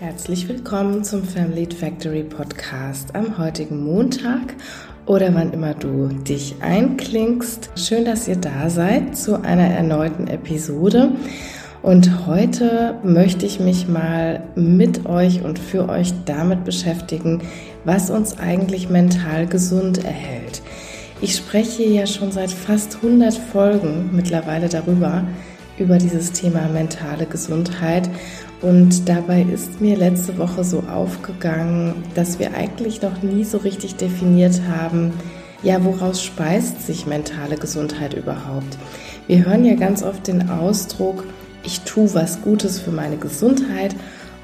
Herzlich willkommen zum Family Factory Podcast am heutigen Montag oder wann immer du dich einklingst. Schön, dass ihr da seid zu einer erneuten Episode. Und heute möchte ich mich mal mit euch und für euch damit beschäftigen, was uns eigentlich mental gesund erhält. Ich spreche ja schon seit fast 100 Folgen mittlerweile darüber, über dieses Thema mentale Gesundheit und dabei ist mir letzte Woche so aufgegangen, dass wir eigentlich noch nie so richtig definiert haben, ja, woraus speist sich mentale Gesundheit überhaupt? Wir hören ja ganz oft den Ausdruck, ich tue was Gutes für meine Gesundheit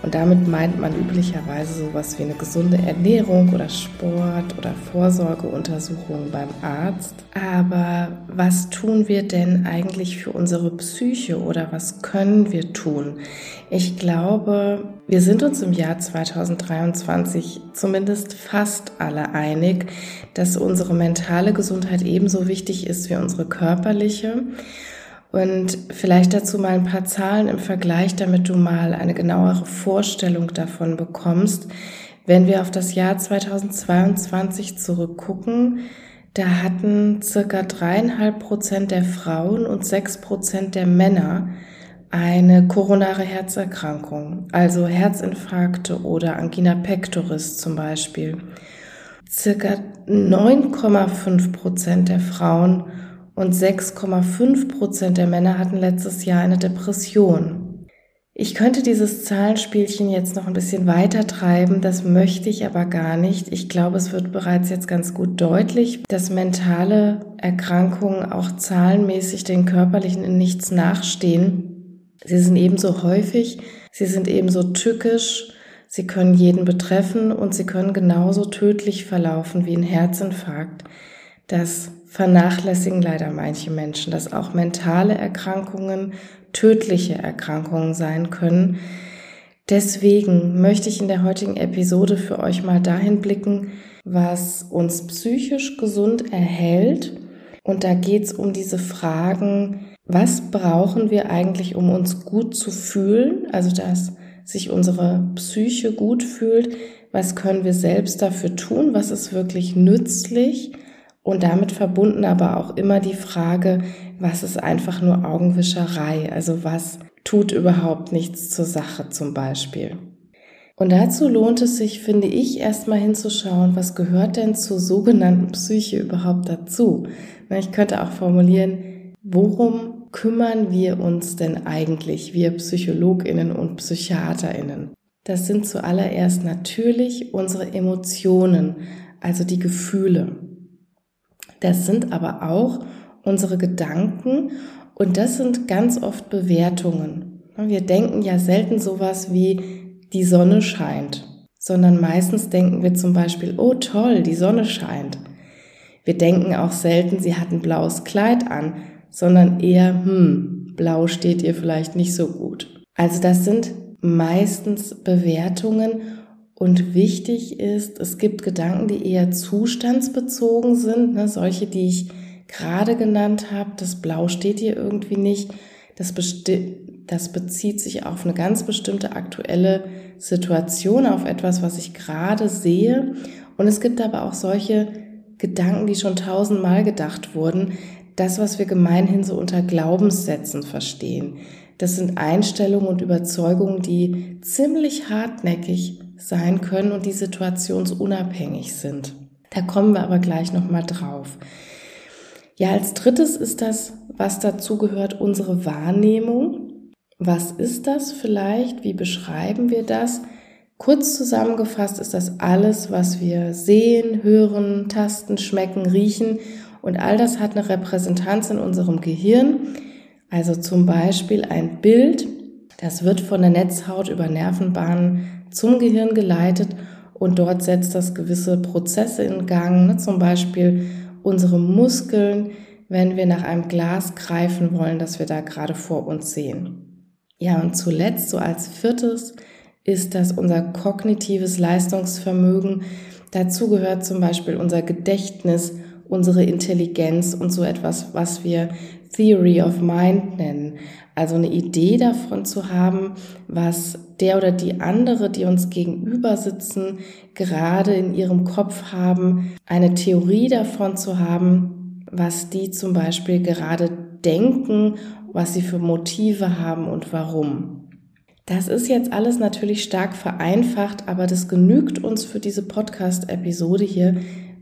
und damit meint man üblicherweise sowas wie eine gesunde Ernährung oder Sport oder Vorsorgeuntersuchungen beim Arzt. Aber was tun wir denn eigentlich für unsere Psyche oder was können wir tun? Ich glaube, wir sind uns im Jahr 2023 zumindest fast alle einig, dass unsere mentale Gesundheit ebenso wichtig ist wie unsere körperliche. Und vielleicht dazu mal ein paar Zahlen im Vergleich, damit du mal eine genauere Vorstellung davon bekommst. Wenn wir auf das Jahr 2022 zurückgucken, da hatten circa dreieinhalb Prozent der Frauen und sechs Prozent der Männer eine koronare Herzerkrankung, also Herzinfarkte oder Angina pectoris zum Beispiel. Circa 9,5 Prozent der Frauen und 6,5 Prozent der Männer hatten letztes Jahr eine Depression. Ich könnte dieses Zahlenspielchen jetzt noch ein bisschen weiter treiben, das möchte ich aber gar nicht. Ich glaube, es wird bereits jetzt ganz gut deutlich, dass mentale Erkrankungen auch zahlenmäßig den körperlichen in nichts nachstehen. Sie sind ebenso häufig, sie sind ebenso tückisch, sie können jeden betreffen und sie können genauso tödlich verlaufen wie ein Herzinfarkt. Das vernachlässigen leider manche Menschen, dass auch mentale Erkrankungen tödliche Erkrankungen sein können. Deswegen möchte ich in der heutigen Episode für euch mal dahin blicken, was uns psychisch gesund erhält. Und da geht es um diese Fragen, was brauchen wir eigentlich, um uns gut zu fühlen? Also, dass sich unsere Psyche gut fühlt. Was können wir selbst dafür tun? Was ist wirklich nützlich? Und damit verbunden aber auch immer die Frage, was ist einfach nur Augenwischerei? Also was tut überhaupt nichts zur Sache zum Beispiel? Und dazu lohnt es sich, finde ich, erstmal hinzuschauen, was gehört denn zur sogenannten Psyche überhaupt dazu? Ich könnte auch formulieren, worum kümmern wir uns denn eigentlich, wir Psychologinnen und Psychiaterinnen? Das sind zuallererst natürlich unsere Emotionen, also die Gefühle. Das sind aber auch unsere Gedanken und das sind ganz oft Bewertungen. Wir denken ja selten sowas wie die Sonne scheint, sondern meistens denken wir zum Beispiel, oh toll, die Sonne scheint. Wir denken auch selten, sie hat ein blaues Kleid an, sondern eher, hm, blau steht ihr vielleicht nicht so gut. Also das sind meistens Bewertungen und wichtig ist, es gibt Gedanken, die eher zustandsbezogen sind, ne, solche, die ich gerade genannt habe. Das Blau steht hier irgendwie nicht. Das, das bezieht sich auf eine ganz bestimmte aktuelle Situation, auf etwas, was ich gerade sehe. Und es gibt aber auch solche Gedanken, die schon tausendmal gedacht wurden. Das, was wir gemeinhin so unter Glaubenssätzen verstehen. Das sind Einstellungen und Überzeugungen, die ziemlich hartnäckig sein können und die situationsunabhängig sind. Da kommen wir aber gleich nochmal drauf. Ja, als drittes ist das, was dazu gehört, unsere Wahrnehmung. Was ist das vielleicht? Wie beschreiben wir das? Kurz zusammengefasst ist das alles, was wir sehen, hören, tasten, schmecken, riechen und all das hat eine Repräsentanz in unserem Gehirn. Also zum Beispiel ein Bild, das wird von der Netzhaut über Nervenbahnen zum Gehirn geleitet und dort setzt das gewisse Prozesse in Gang, ne? zum Beispiel unsere Muskeln, wenn wir nach einem Glas greifen wollen, das wir da gerade vor uns sehen. Ja, und zuletzt, so als viertes, ist das unser kognitives Leistungsvermögen. Dazu gehört zum Beispiel unser Gedächtnis, unsere Intelligenz und so etwas, was wir Theory of Mind nennen. Also eine Idee davon zu haben, was der oder die andere, die uns gegenüber sitzen, gerade in ihrem Kopf haben, eine Theorie davon zu haben, was die zum Beispiel gerade denken, was sie für Motive haben und warum. Das ist jetzt alles natürlich stark vereinfacht, aber das genügt uns für diese Podcast-Episode hier,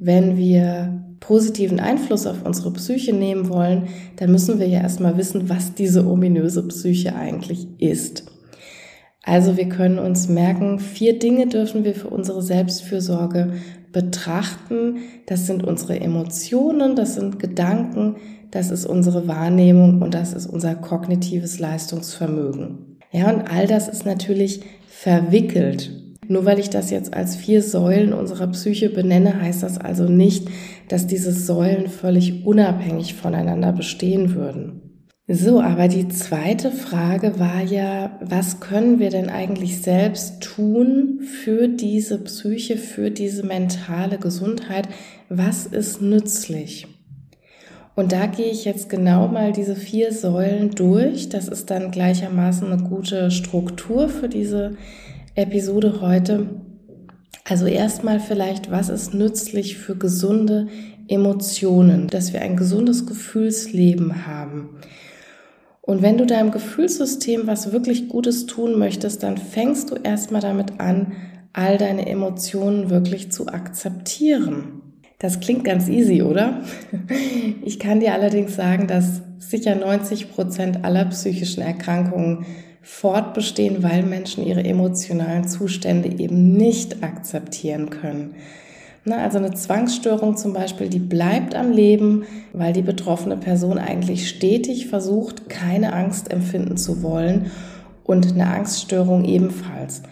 wenn wir positiven Einfluss auf unsere Psyche nehmen wollen, dann müssen wir ja erstmal wissen, was diese ominöse Psyche eigentlich ist. Also wir können uns merken, vier Dinge dürfen wir für unsere Selbstfürsorge betrachten. Das sind unsere Emotionen, das sind Gedanken, das ist unsere Wahrnehmung und das ist unser kognitives Leistungsvermögen. Ja, und all das ist natürlich verwickelt. Nur weil ich das jetzt als vier Säulen unserer Psyche benenne, heißt das also nicht, dass diese Säulen völlig unabhängig voneinander bestehen würden. So, aber die zweite Frage war ja, was können wir denn eigentlich selbst tun für diese Psyche, für diese mentale Gesundheit? Was ist nützlich? Und da gehe ich jetzt genau mal diese vier Säulen durch. Das ist dann gleichermaßen eine gute Struktur für diese Episode heute. Also erstmal vielleicht, was ist nützlich für gesunde Emotionen, dass wir ein gesundes Gefühlsleben haben. Und wenn du deinem Gefühlssystem was wirklich Gutes tun möchtest, dann fängst du erstmal damit an, all deine Emotionen wirklich zu akzeptieren. Das klingt ganz easy, oder? Ich kann dir allerdings sagen, dass sicher 90 Prozent aller psychischen Erkrankungen fortbestehen, weil Menschen ihre emotionalen Zustände eben nicht akzeptieren können. Na, also eine Zwangsstörung zum Beispiel, die bleibt am Leben, weil die betroffene Person eigentlich stetig versucht, keine Angst empfinden zu wollen und eine Angststörung ebenfalls.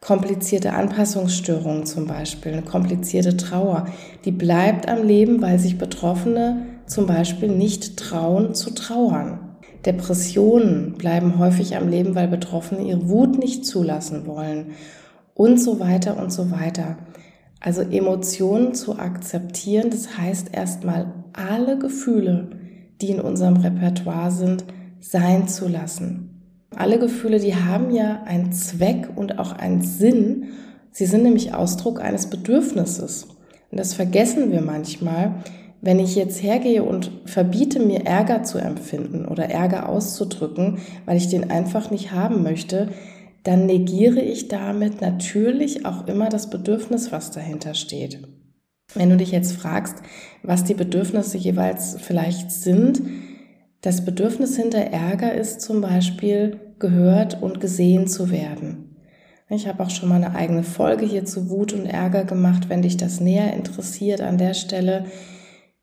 Komplizierte Anpassungsstörungen zum Beispiel, eine komplizierte Trauer, die bleibt am Leben, weil sich Betroffene zum Beispiel nicht trauen zu trauern. Depressionen bleiben häufig am Leben, weil Betroffene ihre Wut nicht zulassen wollen und so weiter und so weiter. Also Emotionen zu akzeptieren, das heißt erstmal alle Gefühle, die in unserem Repertoire sind, sein zu lassen. Alle Gefühle, die haben ja einen Zweck und auch einen Sinn. Sie sind nämlich Ausdruck eines Bedürfnisses. Und das vergessen wir manchmal, wenn ich jetzt hergehe und verbiete mir Ärger zu empfinden oder Ärger auszudrücken, weil ich den einfach nicht haben möchte, dann negiere ich damit natürlich auch immer das Bedürfnis, was dahinter steht. Wenn du dich jetzt fragst, was die Bedürfnisse jeweils vielleicht sind, das Bedürfnis hinter Ärger ist zum Beispiel gehört und gesehen zu werden. Ich habe auch schon mal eine eigene Folge hier zu Wut und Ärger gemacht, wenn dich das näher interessiert an der Stelle.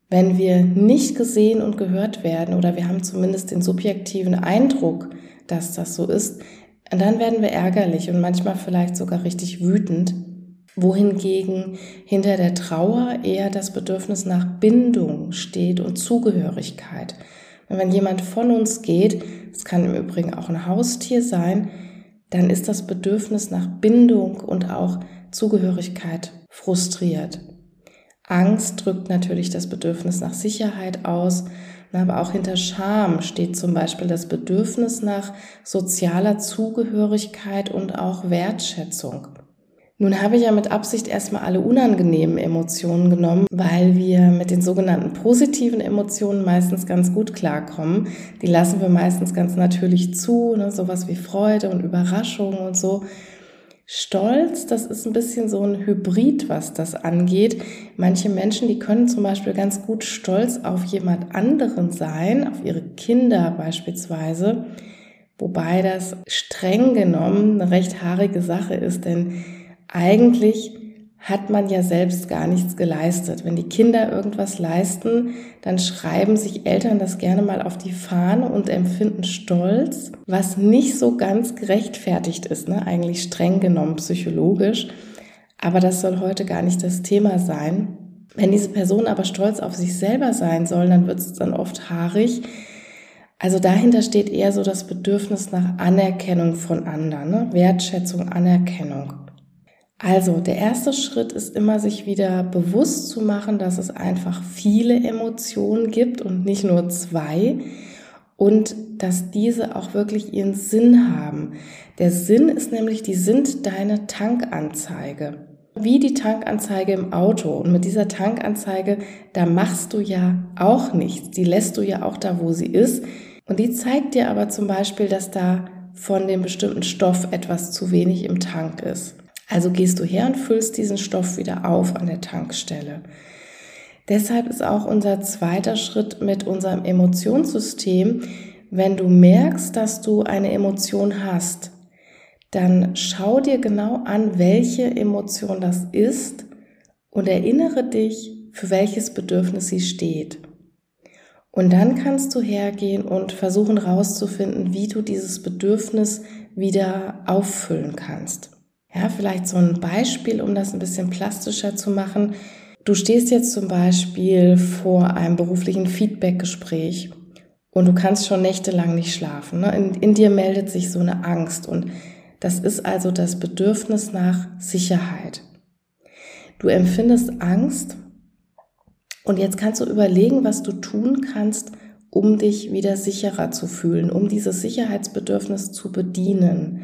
Wenn wir nicht gesehen und gehört werden oder wir haben zumindest den subjektiven Eindruck, dass das so ist, dann werden wir ärgerlich und manchmal vielleicht sogar richtig wütend, wohingegen hinter der Trauer eher das Bedürfnis nach Bindung steht und Zugehörigkeit. Und wenn jemand von uns geht, es kann im Übrigen auch ein Haustier sein, dann ist das Bedürfnis nach Bindung und auch Zugehörigkeit frustriert. Angst drückt natürlich das Bedürfnis nach Sicherheit aus, aber auch hinter Scham steht zum Beispiel das Bedürfnis nach sozialer Zugehörigkeit und auch Wertschätzung. Nun habe ich ja mit Absicht erstmal alle unangenehmen Emotionen genommen, weil wir mit den sogenannten positiven Emotionen meistens ganz gut klarkommen. Die lassen wir meistens ganz natürlich zu, ne? sowas wie Freude und Überraschung und so. Stolz, das ist ein bisschen so ein Hybrid, was das angeht. Manche Menschen, die können zum Beispiel ganz gut stolz auf jemand anderen sein, auf ihre Kinder beispielsweise, wobei das streng genommen eine recht haarige Sache ist, denn eigentlich hat man ja selbst gar nichts geleistet. Wenn die Kinder irgendwas leisten, dann schreiben sich Eltern das gerne mal auf die Fahne und empfinden Stolz, was nicht so ganz gerechtfertigt ist, ne? eigentlich streng genommen psychologisch. Aber das soll heute gar nicht das Thema sein. Wenn diese Personen aber stolz auf sich selber sein sollen, dann wird es dann oft haarig. Also dahinter steht eher so das Bedürfnis nach Anerkennung von anderen, ne? Wertschätzung, Anerkennung. Also der erste Schritt ist immer, sich wieder bewusst zu machen, dass es einfach viele Emotionen gibt und nicht nur zwei. und dass diese auch wirklich ihren Sinn haben. Der Sinn ist nämlich, die sind deine Tankanzeige. Wie die Tankanzeige im Auto. Und mit dieser Tankanzeige, da machst du ja auch nichts. Die lässt du ja auch da, wo sie ist. Und die zeigt dir aber zum Beispiel, dass da von dem bestimmten Stoff etwas zu wenig im Tank ist. Also gehst du her und füllst diesen Stoff wieder auf an der Tankstelle. Deshalb ist auch unser zweiter Schritt mit unserem Emotionssystem, wenn du merkst, dass du eine Emotion hast, dann schau dir genau an, welche Emotion das ist und erinnere dich, für welches Bedürfnis sie steht. Und dann kannst du hergehen und versuchen herauszufinden, wie du dieses Bedürfnis wieder auffüllen kannst. Ja, vielleicht so ein Beispiel, um das ein bisschen plastischer zu machen. Du stehst jetzt zum Beispiel vor einem beruflichen Feedbackgespräch und du kannst schon nächtelang nicht schlafen. Ne? In, in dir meldet sich so eine Angst und das ist also das Bedürfnis nach Sicherheit. Du empfindest Angst und jetzt kannst du überlegen, was du tun kannst, um dich wieder sicherer zu fühlen, um dieses Sicherheitsbedürfnis zu bedienen.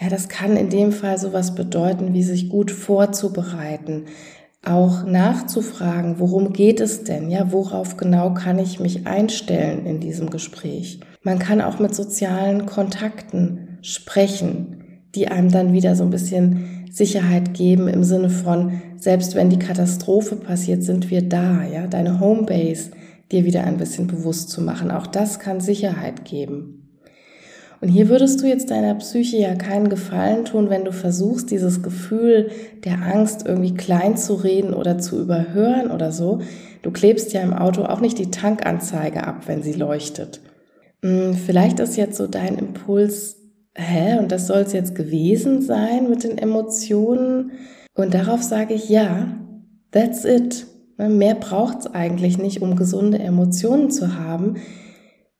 Ja, das kann in dem Fall sowas bedeuten, wie sich gut vorzubereiten, auch nachzufragen, worum geht es denn? Ja, worauf genau kann ich mich einstellen in diesem Gespräch? Man kann auch mit sozialen Kontakten sprechen, die einem dann wieder so ein bisschen Sicherheit geben im Sinne von, selbst wenn die Katastrophe passiert, sind wir da, ja, deine Homebase dir wieder ein bisschen bewusst zu machen. Auch das kann Sicherheit geben. Und hier würdest du jetzt deiner Psyche ja keinen Gefallen tun, wenn du versuchst, dieses Gefühl der Angst irgendwie klein zu reden oder zu überhören oder so. Du klebst ja im Auto auch nicht die Tankanzeige ab, wenn sie leuchtet. Hm, vielleicht ist jetzt so dein Impuls, hä, und das soll es jetzt gewesen sein mit den Emotionen. Und darauf sage ich ja, that's it. Ne, mehr braucht's eigentlich nicht, um gesunde Emotionen zu haben.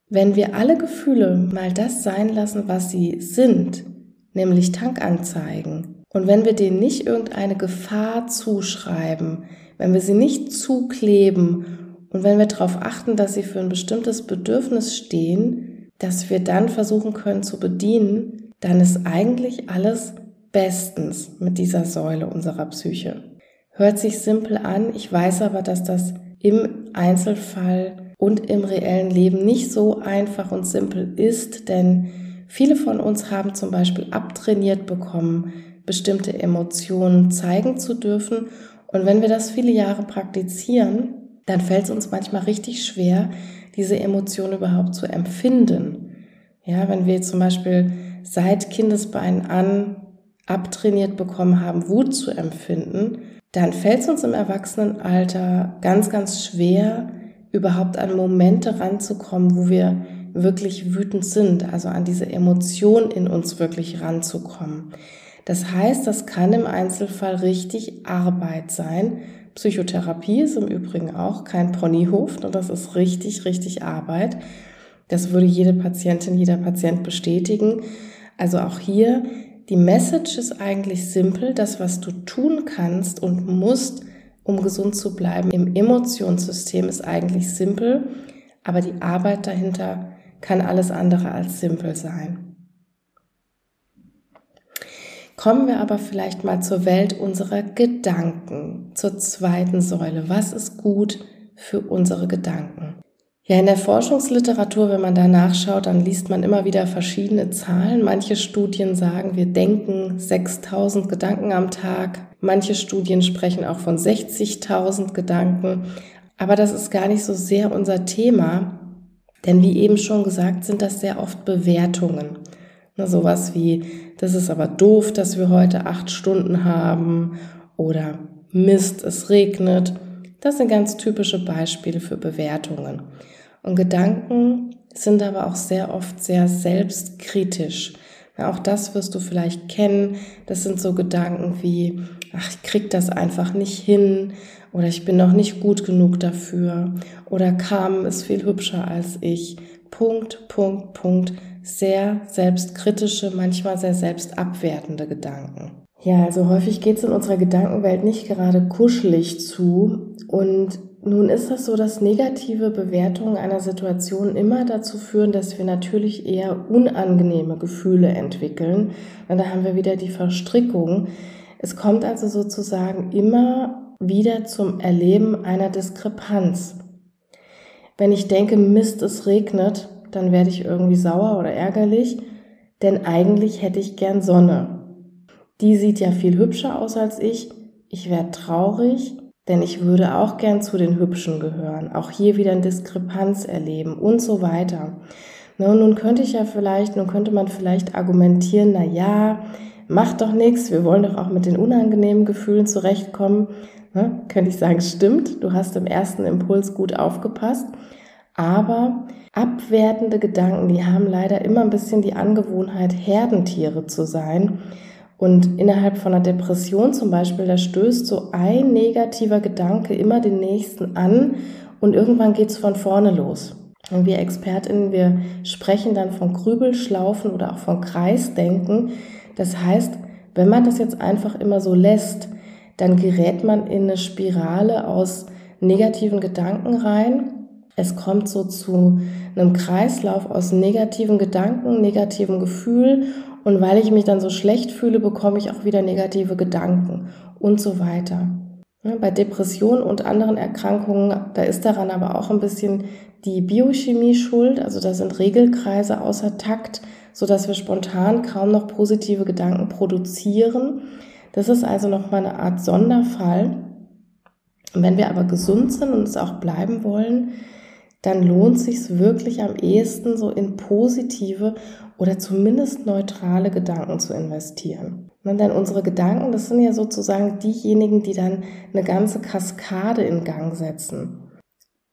Wenn wir alle Gefühle mal das sein lassen, was sie sind, nämlich Tankanzeigen, und wenn wir denen nicht irgendeine Gefahr zuschreiben, wenn wir sie nicht zukleben und wenn wir darauf achten, dass sie für ein bestimmtes Bedürfnis stehen, dass wir dann versuchen können zu bedienen, dann ist eigentlich alles bestens mit dieser Säule unserer Psyche. Hört sich simpel an, ich weiß aber, dass das im Einzelfall und im reellen Leben nicht so einfach und simpel ist, denn viele von uns haben zum Beispiel abtrainiert bekommen, bestimmte Emotionen zeigen zu dürfen. Und wenn wir das viele Jahre praktizieren, dann fällt es uns manchmal richtig schwer, diese Emotionen überhaupt zu empfinden. Ja, wenn wir zum Beispiel seit Kindesbeinen an abtrainiert bekommen haben, Wut zu empfinden, dann fällt es uns im Erwachsenenalter ganz, ganz schwer, überhaupt an Momente ranzukommen, wo wir wirklich wütend sind, also an diese Emotion in uns wirklich ranzukommen. Das heißt, das kann im Einzelfall richtig Arbeit sein. Psychotherapie ist im Übrigen auch kein Ponyhof, und das ist richtig, richtig Arbeit. Das würde jede Patientin, jeder Patient bestätigen. Also auch hier, die Message ist eigentlich simpel. Das, was du tun kannst und musst, um gesund zu bleiben im Emotionssystem ist eigentlich simpel, aber die Arbeit dahinter kann alles andere als simpel sein. Kommen wir aber vielleicht mal zur Welt unserer Gedanken, zur zweiten Säule. Was ist gut für unsere Gedanken? Ja, in der Forschungsliteratur, wenn man da nachschaut, dann liest man immer wieder verschiedene Zahlen. Manche Studien sagen, wir denken 6000 Gedanken am Tag. Manche Studien sprechen auch von 60.000 Gedanken. Aber das ist gar nicht so sehr unser Thema. Denn wie eben schon gesagt, sind das sehr oft Bewertungen. Ne, sowas wie, das ist aber doof, dass wir heute acht Stunden haben oder Mist, es regnet. Das sind ganz typische Beispiele für Bewertungen. Und Gedanken sind aber auch sehr oft sehr selbstkritisch. Ja, auch das wirst du vielleicht kennen. Das sind so Gedanken wie, ach, ich krieg das einfach nicht hin oder ich bin noch nicht gut genug dafür oder Carmen ist viel hübscher als ich. Punkt, Punkt, Punkt. Sehr selbstkritische, manchmal sehr selbstabwertende Gedanken. Ja, also häufig geht es in unserer Gedankenwelt nicht gerade kuschelig zu und nun ist das so, dass negative Bewertungen einer Situation immer dazu führen, dass wir natürlich eher unangenehme Gefühle entwickeln. Und da haben wir wieder die Verstrickung. Es kommt also sozusagen immer wieder zum Erleben einer Diskrepanz. Wenn ich denke, Mist, es regnet, dann werde ich irgendwie sauer oder ärgerlich, denn eigentlich hätte ich gern Sonne. Die sieht ja viel hübscher aus als ich. Ich werde traurig, denn ich würde auch gern zu den Hübschen gehören, auch hier wieder eine Diskrepanz erleben und so weiter. Nun könnte ich ja vielleicht, nun könnte man vielleicht argumentieren, na ja, macht doch nichts, wir wollen doch auch mit den unangenehmen Gefühlen zurechtkommen. Na, könnte ich sagen, stimmt, du hast im ersten Impuls gut aufgepasst, aber abwertende Gedanken, die haben leider immer ein bisschen die Angewohnheit, Herdentiere zu sein und innerhalb von einer Depression zum Beispiel, da stößt so ein negativer Gedanke immer den nächsten an und irgendwann geht's von vorne los. Und wir ExpertInnen, wir sprechen dann von Grübelschlaufen oder auch von Kreisdenken. Das heißt, wenn man das jetzt einfach immer so lässt, dann gerät man in eine Spirale aus negativen Gedanken rein. Es kommt so zu einem Kreislauf aus negativen Gedanken, negativen Gefühlen und weil ich mich dann so schlecht fühle, bekomme ich auch wieder negative Gedanken und so weiter. Bei Depressionen und anderen Erkrankungen, da ist daran aber auch ein bisschen die Biochemie schuld. Also da sind Regelkreise außer Takt, so dass wir spontan kaum noch positive Gedanken produzieren. Das ist also nochmal eine Art Sonderfall. Und wenn wir aber gesund sind und es auch bleiben wollen, dann lohnt sich wirklich am ehesten so in positive oder zumindest neutrale Gedanken zu investieren. Denn unsere Gedanken, das sind ja sozusagen diejenigen, die dann eine ganze Kaskade in Gang setzen.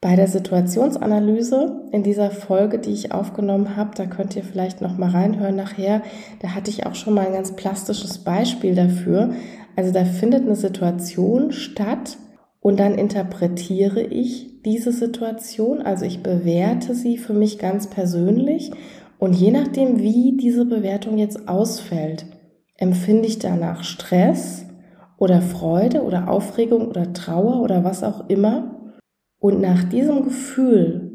Bei der Situationsanalyse in dieser Folge, die ich aufgenommen habe, da könnt ihr vielleicht noch mal reinhören nachher, da hatte ich auch schon mal ein ganz plastisches Beispiel dafür. Also da findet eine Situation statt und dann interpretiere ich diese Situation, also ich bewerte sie für mich ganz persönlich und je nachdem, wie diese Bewertung jetzt ausfällt, empfinde ich danach Stress oder Freude oder Aufregung oder Trauer oder was auch immer. Und nach diesem Gefühl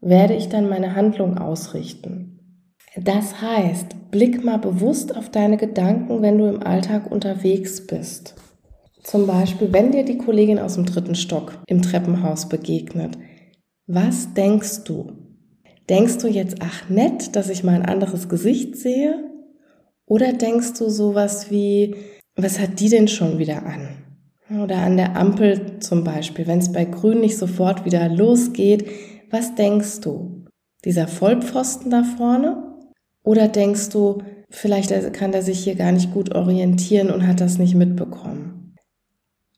werde ich dann meine Handlung ausrichten. Das heißt, blick mal bewusst auf deine Gedanken, wenn du im Alltag unterwegs bist. Zum Beispiel, wenn dir die Kollegin aus dem dritten Stock im Treppenhaus begegnet. Was denkst du? Denkst du jetzt, ach nett, dass ich mal ein anderes Gesicht sehe? Oder denkst du sowas wie, was hat die denn schon wieder an? Oder an der Ampel zum Beispiel, wenn es bei Grün nicht sofort wieder losgeht, was denkst du? Dieser Vollpfosten da vorne? Oder denkst du, vielleicht kann der sich hier gar nicht gut orientieren und hat das nicht mitbekommen?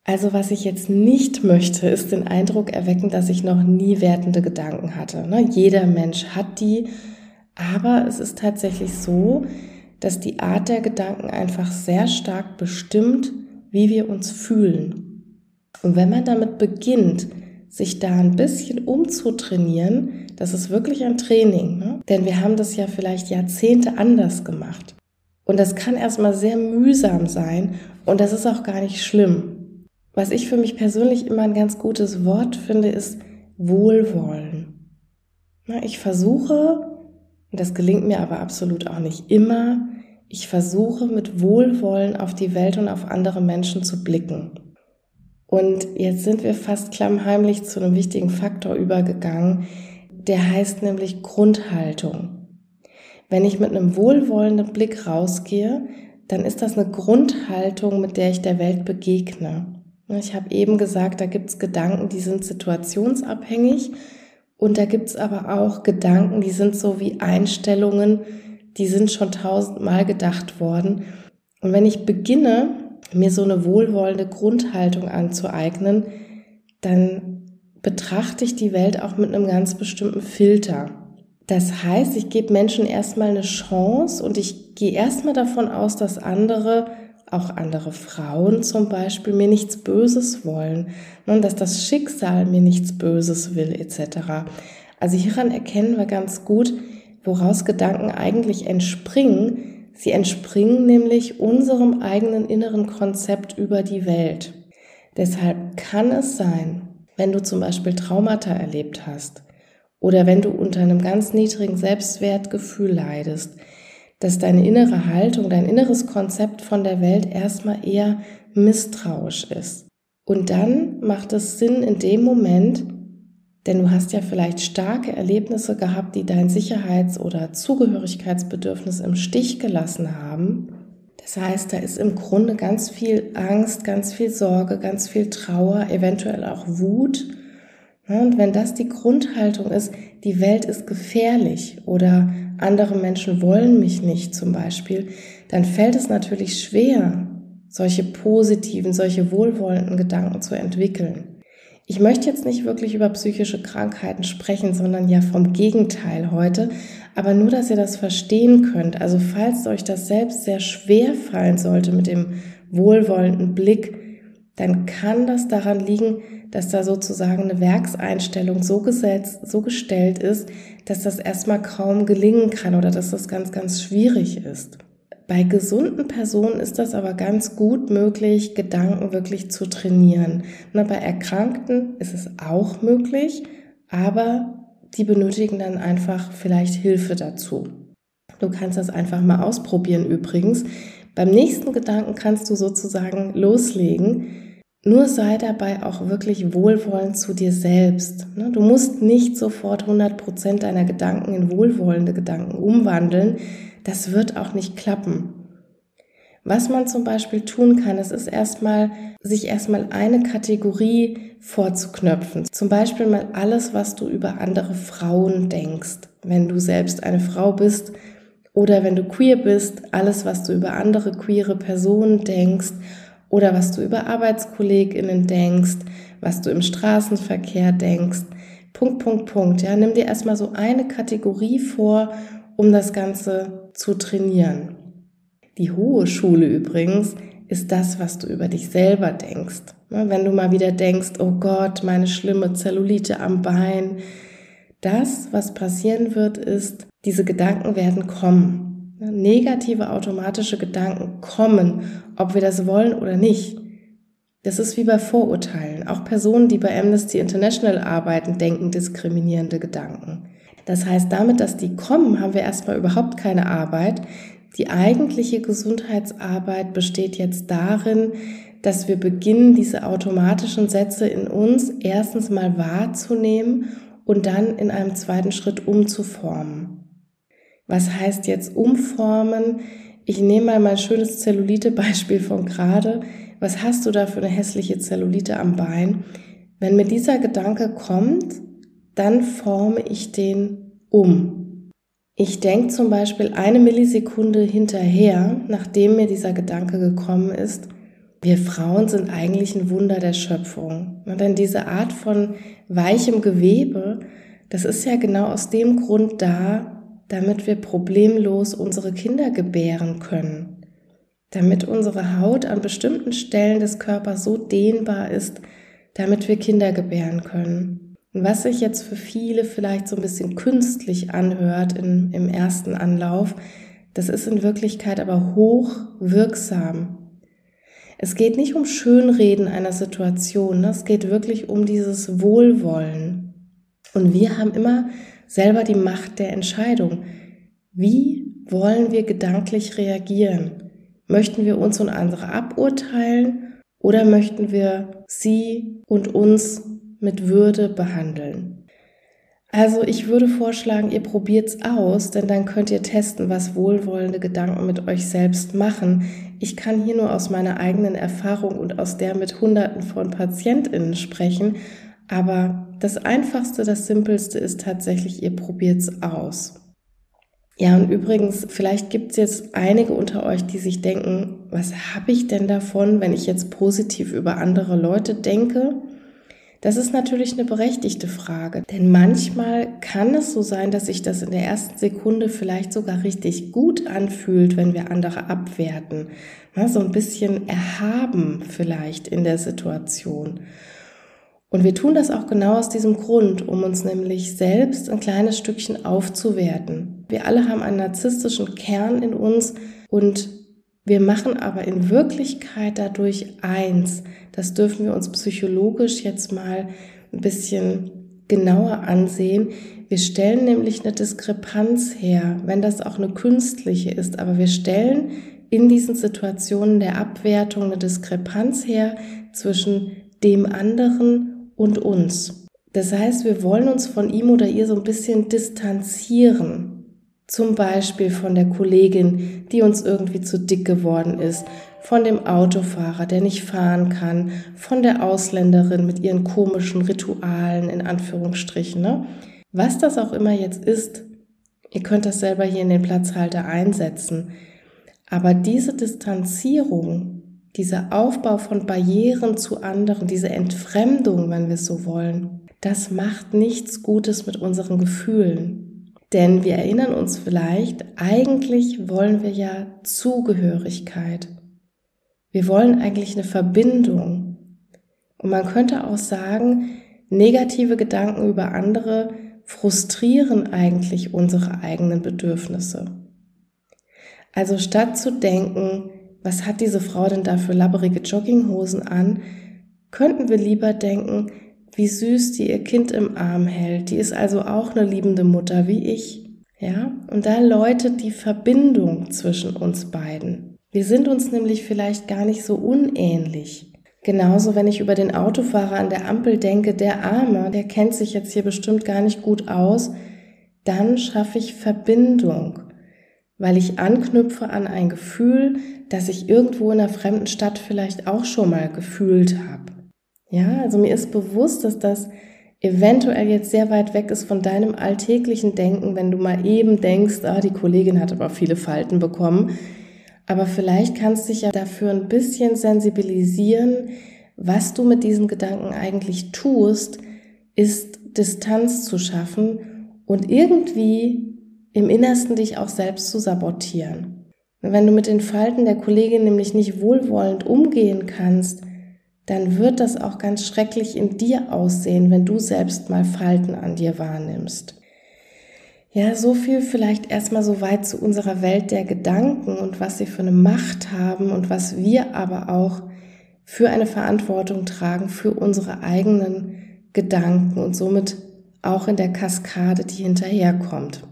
Also was ich jetzt nicht möchte, ist den Eindruck erwecken, dass ich noch nie wertende Gedanken hatte. Ne? Jeder Mensch hat die, aber es ist tatsächlich so, dass die Art der Gedanken einfach sehr stark bestimmt, wie wir uns fühlen. Und wenn man damit beginnt, sich da ein bisschen umzutrainieren, das ist wirklich ein Training. Ne? Denn wir haben das ja vielleicht Jahrzehnte anders gemacht. Und das kann erstmal sehr mühsam sein und das ist auch gar nicht schlimm. Was ich für mich persönlich immer ein ganz gutes Wort finde, ist Wohlwollen. Ich versuche, und das gelingt mir aber absolut auch nicht immer, ich versuche mit Wohlwollen auf die Welt und auf andere Menschen zu blicken. Und jetzt sind wir fast klammheimlich zu einem wichtigen Faktor übergegangen, der heißt nämlich Grundhaltung. Wenn ich mit einem wohlwollenden Blick rausgehe, dann ist das eine Grundhaltung, mit der ich der Welt begegne. Ich habe eben gesagt, da gibt es Gedanken, die sind situationsabhängig und da gibt es aber auch Gedanken, die sind so wie Einstellungen, die sind schon tausendmal gedacht worden. Und wenn ich beginne, mir so eine wohlwollende Grundhaltung anzueignen, dann betrachte ich die Welt auch mit einem ganz bestimmten Filter. Das heißt, ich gebe Menschen erstmal eine Chance und ich gehe erstmal davon aus, dass andere auch andere Frauen zum Beispiel mir nichts Böses wollen und dass das Schicksal mir nichts Böses will etc. Also hieran erkennen wir ganz gut, woraus Gedanken eigentlich entspringen. Sie entspringen nämlich unserem eigenen inneren Konzept über die Welt. Deshalb kann es sein, wenn du zum Beispiel Traumata erlebt hast oder wenn du unter einem ganz niedrigen Selbstwertgefühl leidest, dass deine innere Haltung, dein inneres Konzept von der Welt erstmal eher misstrauisch ist. Und dann macht es Sinn in dem Moment, denn du hast ja vielleicht starke Erlebnisse gehabt, die dein Sicherheits- oder Zugehörigkeitsbedürfnis im Stich gelassen haben. Das heißt, da ist im Grunde ganz viel Angst, ganz viel Sorge, ganz viel Trauer, eventuell auch Wut. Und wenn das die Grundhaltung ist, die Welt ist gefährlich oder andere Menschen wollen mich nicht zum Beispiel, dann fällt es natürlich schwer, solche positiven, solche wohlwollenden Gedanken zu entwickeln. Ich möchte jetzt nicht wirklich über psychische Krankheiten sprechen, sondern ja vom Gegenteil heute. Aber nur, dass ihr das verstehen könnt. Also falls euch das selbst sehr schwer fallen sollte mit dem wohlwollenden Blick, dann kann das daran liegen, dass da sozusagen eine Werkseinstellung so gesetzt, so gestellt ist, dass das erstmal kaum gelingen kann oder dass das ganz, ganz schwierig ist. Bei gesunden Personen ist das aber ganz gut möglich, Gedanken wirklich zu trainieren. Na, bei Erkrankten ist es auch möglich, aber die benötigen dann einfach vielleicht Hilfe dazu. Du kannst das einfach mal ausprobieren übrigens. Beim nächsten Gedanken kannst du sozusagen loslegen. Nur sei dabei auch wirklich wohlwollend zu dir selbst. Du musst nicht sofort 100% deiner Gedanken in wohlwollende Gedanken umwandeln, das wird auch nicht klappen. Was man zum Beispiel tun kann, es ist erstmal, sich erstmal eine Kategorie vorzuknöpfen. Zum Beispiel mal alles, was du über andere Frauen denkst. Wenn du selbst eine Frau bist oder wenn du queer bist, alles, was du über andere queere Personen denkst oder was du über ArbeitskollegInnen denkst, was du im Straßenverkehr denkst. Punkt, Punkt, Punkt. Ja, nimm dir erstmal so eine Kategorie vor um das Ganze zu trainieren. Die hohe Schule übrigens ist das, was du über dich selber denkst. Wenn du mal wieder denkst, oh Gott, meine schlimme Zellulite am Bein, das, was passieren wird, ist, diese Gedanken werden kommen. Negative automatische Gedanken kommen, ob wir das wollen oder nicht. Das ist wie bei Vorurteilen. Auch Personen, die bei Amnesty International arbeiten, denken diskriminierende Gedanken. Das heißt, damit, dass die kommen, haben wir erstmal überhaupt keine Arbeit. Die eigentliche Gesundheitsarbeit besteht jetzt darin, dass wir beginnen, diese automatischen Sätze in uns erstens mal wahrzunehmen und dann in einem zweiten Schritt umzuformen. Was heißt jetzt umformen? Ich nehme mal mein schönes Zellulite-Beispiel von gerade. Was hast du da für eine hässliche Zellulite am Bein? Wenn mir dieser Gedanke kommt, dann forme ich den um. Ich denke zum Beispiel eine Millisekunde hinterher, nachdem mir dieser Gedanke gekommen ist, wir Frauen sind eigentlich ein Wunder der Schöpfung. Und denn diese Art von weichem Gewebe, das ist ja genau aus dem Grund da, damit wir problemlos unsere Kinder gebären können. Damit unsere Haut an bestimmten Stellen des Körpers so dehnbar ist, damit wir Kinder gebären können. Und was sich jetzt für viele vielleicht so ein bisschen künstlich anhört in, im ersten Anlauf, das ist in Wirklichkeit aber hoch wirksam. Es geht nicht um Schönreden einer Situation, ne? es geht wirklich um dieses Wohlwollen. Und wir haben immer selber die Macht der Entscheidung. Wie wollen wir gedanklich reagieren? Möchten wir uns und andere aburteilen oder möchten wir sie und uns mit Würde behandeln. Also ich würde vorschlagen, ihr probiert's aus, denn dann könnt ihr testen, was wohlwollende Gedanken mit euch selbst machen. Ich kann hier nur aus meiner eigenen Erfahrung und aus der mit Hunderten von Patientinnen sprechen, aber das Einfachste, das Simpelste ist tatsächlich, ihr probiert's aus. Ja, und übrigens, vielleicht gibt's jetzt einige unter euch, die sich denken, was habe ich denn davon, wenn ich jetzt positiv über andere Leute denke? Das ist natürlich eine berechtigte Frage, denn manchmal kann es so sein, dass sich das in der ersten Sekunde vielleicht sogar richtig gut anfühlt, wenn wir andere abwerten. so ein bisschen erhaben vielleicht in der Situation. Und wir tun das auch genau aus diesem Grund, um uns nämlich selbst ein kleines Stückchen aufzuwerten. Wir alle haben einen narzisstischen Kern in uns und wir machen aber in Wirklichkeit dadurch eins. Das dürfen wir uns psychologisch jetzt mal ein bisschen genauer ansehen. Wir stellen nämlich eine Diskrepanz her, wenn das auch eine künstliche ist, aber wir stellen in diesen Situationen der Abwertung eine Diskrepanz her zwischen dem anderen und uns. Das heißt, wir wollen uns von ihm oder ihr so ein bisschen distanzieren. Zum Beispiel von der Kollegin, die uns irgendwie zu dick geworden ist, von dem Autofahrer, der nicht fahren kann, von der Ausländerin mit ihren komischen Ritualen in Anführungsstrichen. Ne? Was das auch immer jetzt ist, ihr könnt das selber hier in den Platzhalter einsetzen. Aber diese Distanzierung, dieser Aufbau von Barrieren zu anderen, diese Entfremdung, wenn wir es so wollen, das macht nichts Gutes mit unseren Gefühlen. Denn wir erinnern uns vielleicht, eigentlich wollen wir ja Zugehörigkeit. Wir wollen eigentlich eine Verbindung. Und man könnte auch sagen, negative Gedanken über andere frustrieren eigentlich unsere eigenen Bedürfnisse. Also statt zu denken, was hat diese Frau denn da für labberige Jogginghosen an, könnten wir lieber denken, wie süß die ihr Kind im Arm hält. Die ist also auch eine liebende Mutter wie ich. Ja, und da läutet die Verbindung zwischen uns beiden. Wir sind uns nämlich vielleicht gar nicht so unähnlich. Genauso, wenn ich über den Autofahrer an der Ampel denke, der Arme, der kennt sich jetzt hier bestimmt gar nicht gut aus, dann schaffe ich Verbindung weil ich anknüpfe an ein Gefühl, das ich irgendwo in einer fremden Stadt vielleicht auch schon mal gefühlt habe. Ja, also mir ist bewusst, dass das eventuell jetzt sehr weit weg ist von deinem alltäglichen Denken, wenn du mal eben denkst, ah, die Kollegin hat aber viele Falten bekommen. Aber vielleicht kannst du dich ja dafür ein bisschen sensibilisieren, was du mit diesen Gedanken eigentlich tust, ist Distanz zu schaffen und irgendwie im Innersten dich auch selbst zu sabotieren. Wenn du mit den Falten der Kollegin nämlich nicht wohlwollend umgehen kannst, dann wird das auch ganz schrecklich in dir aussehen, wenn du selbst mal Falten an dir wahrnimmst. Ja, so viel vielleicht erstmal so weit zu unserer Welt der Gedanken und was sie für eine Macht haben und was wir aber auch für eine Verantwortung tragen für unsere eigenen Gedanken und somit auch in der Kaskade, die hinterherkommt.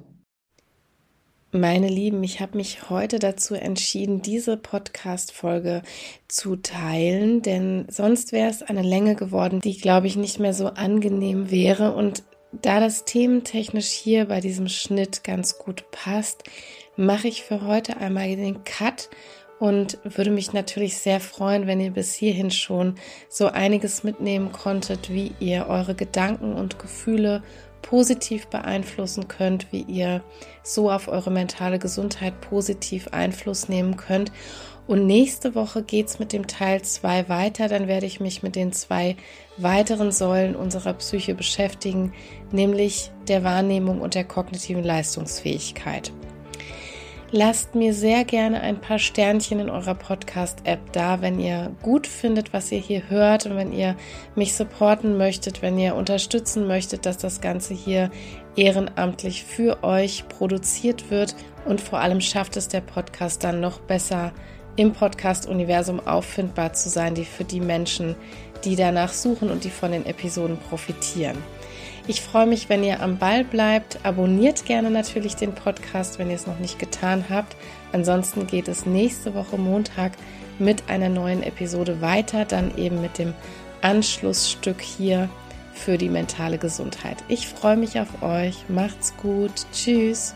Meine Lieben, ich habe mich heute dazu entschieden, diese Podcast-Folge zu teilen, denn sonst wäre es eine Länge geworden, die, glaube ich, nicht mehr so angenehm wäre. Und da das thementechnisch hier bei diesem Schnitt ganz gut passt, mache ich für heute einmal den Cut und würde mich natürlich sehr freuen, wenn ihr bis hierhin schon so einiges mitnehmen konntet, wie ihr eure Gedanken und Gefühle positiv beeinflussen könnt, wie ihr so auf eure mentale Gesundheit positiv Einfluss nehmen könnt. Und nächste Woche geht es mit dem Teil 2 weiter. Dann werde ich mich mit den zwei weiteren Säulen unserer Psyche beschäftigen, nämlich der Wahrnehmung und der kognitiven Leistungsfähigkeit. Lasst mir sehr gerne ein paar Sternchen in eurer Podcast-App da, wenn ihr gut findet, was ihr hier hört und wenn ihr mich supporten möchtet, wenn ihr unterstützen möchtet, dass das Ganze hier ehrenamtlich für euch produziert wird und vor allem schafft es der Podcast dann noch besser im Podcast-Universum auffindbar zu sein, die für die Menschen, die danach suchen und die von den Episoden profitieren. Ich freue mich, wenn ihr am Ball bleibt. Abonniert gerne natürlich den Podcast, wenn ihr es noch nicht getan habt. Ansonsten geht es nächste Woche Montag mit einer neuen Episode weiter, dann eben mit dem Anschlussstück hier für die mentale Gesundheit. Ich freue mich auf euch. Macht's gut. Tschüss.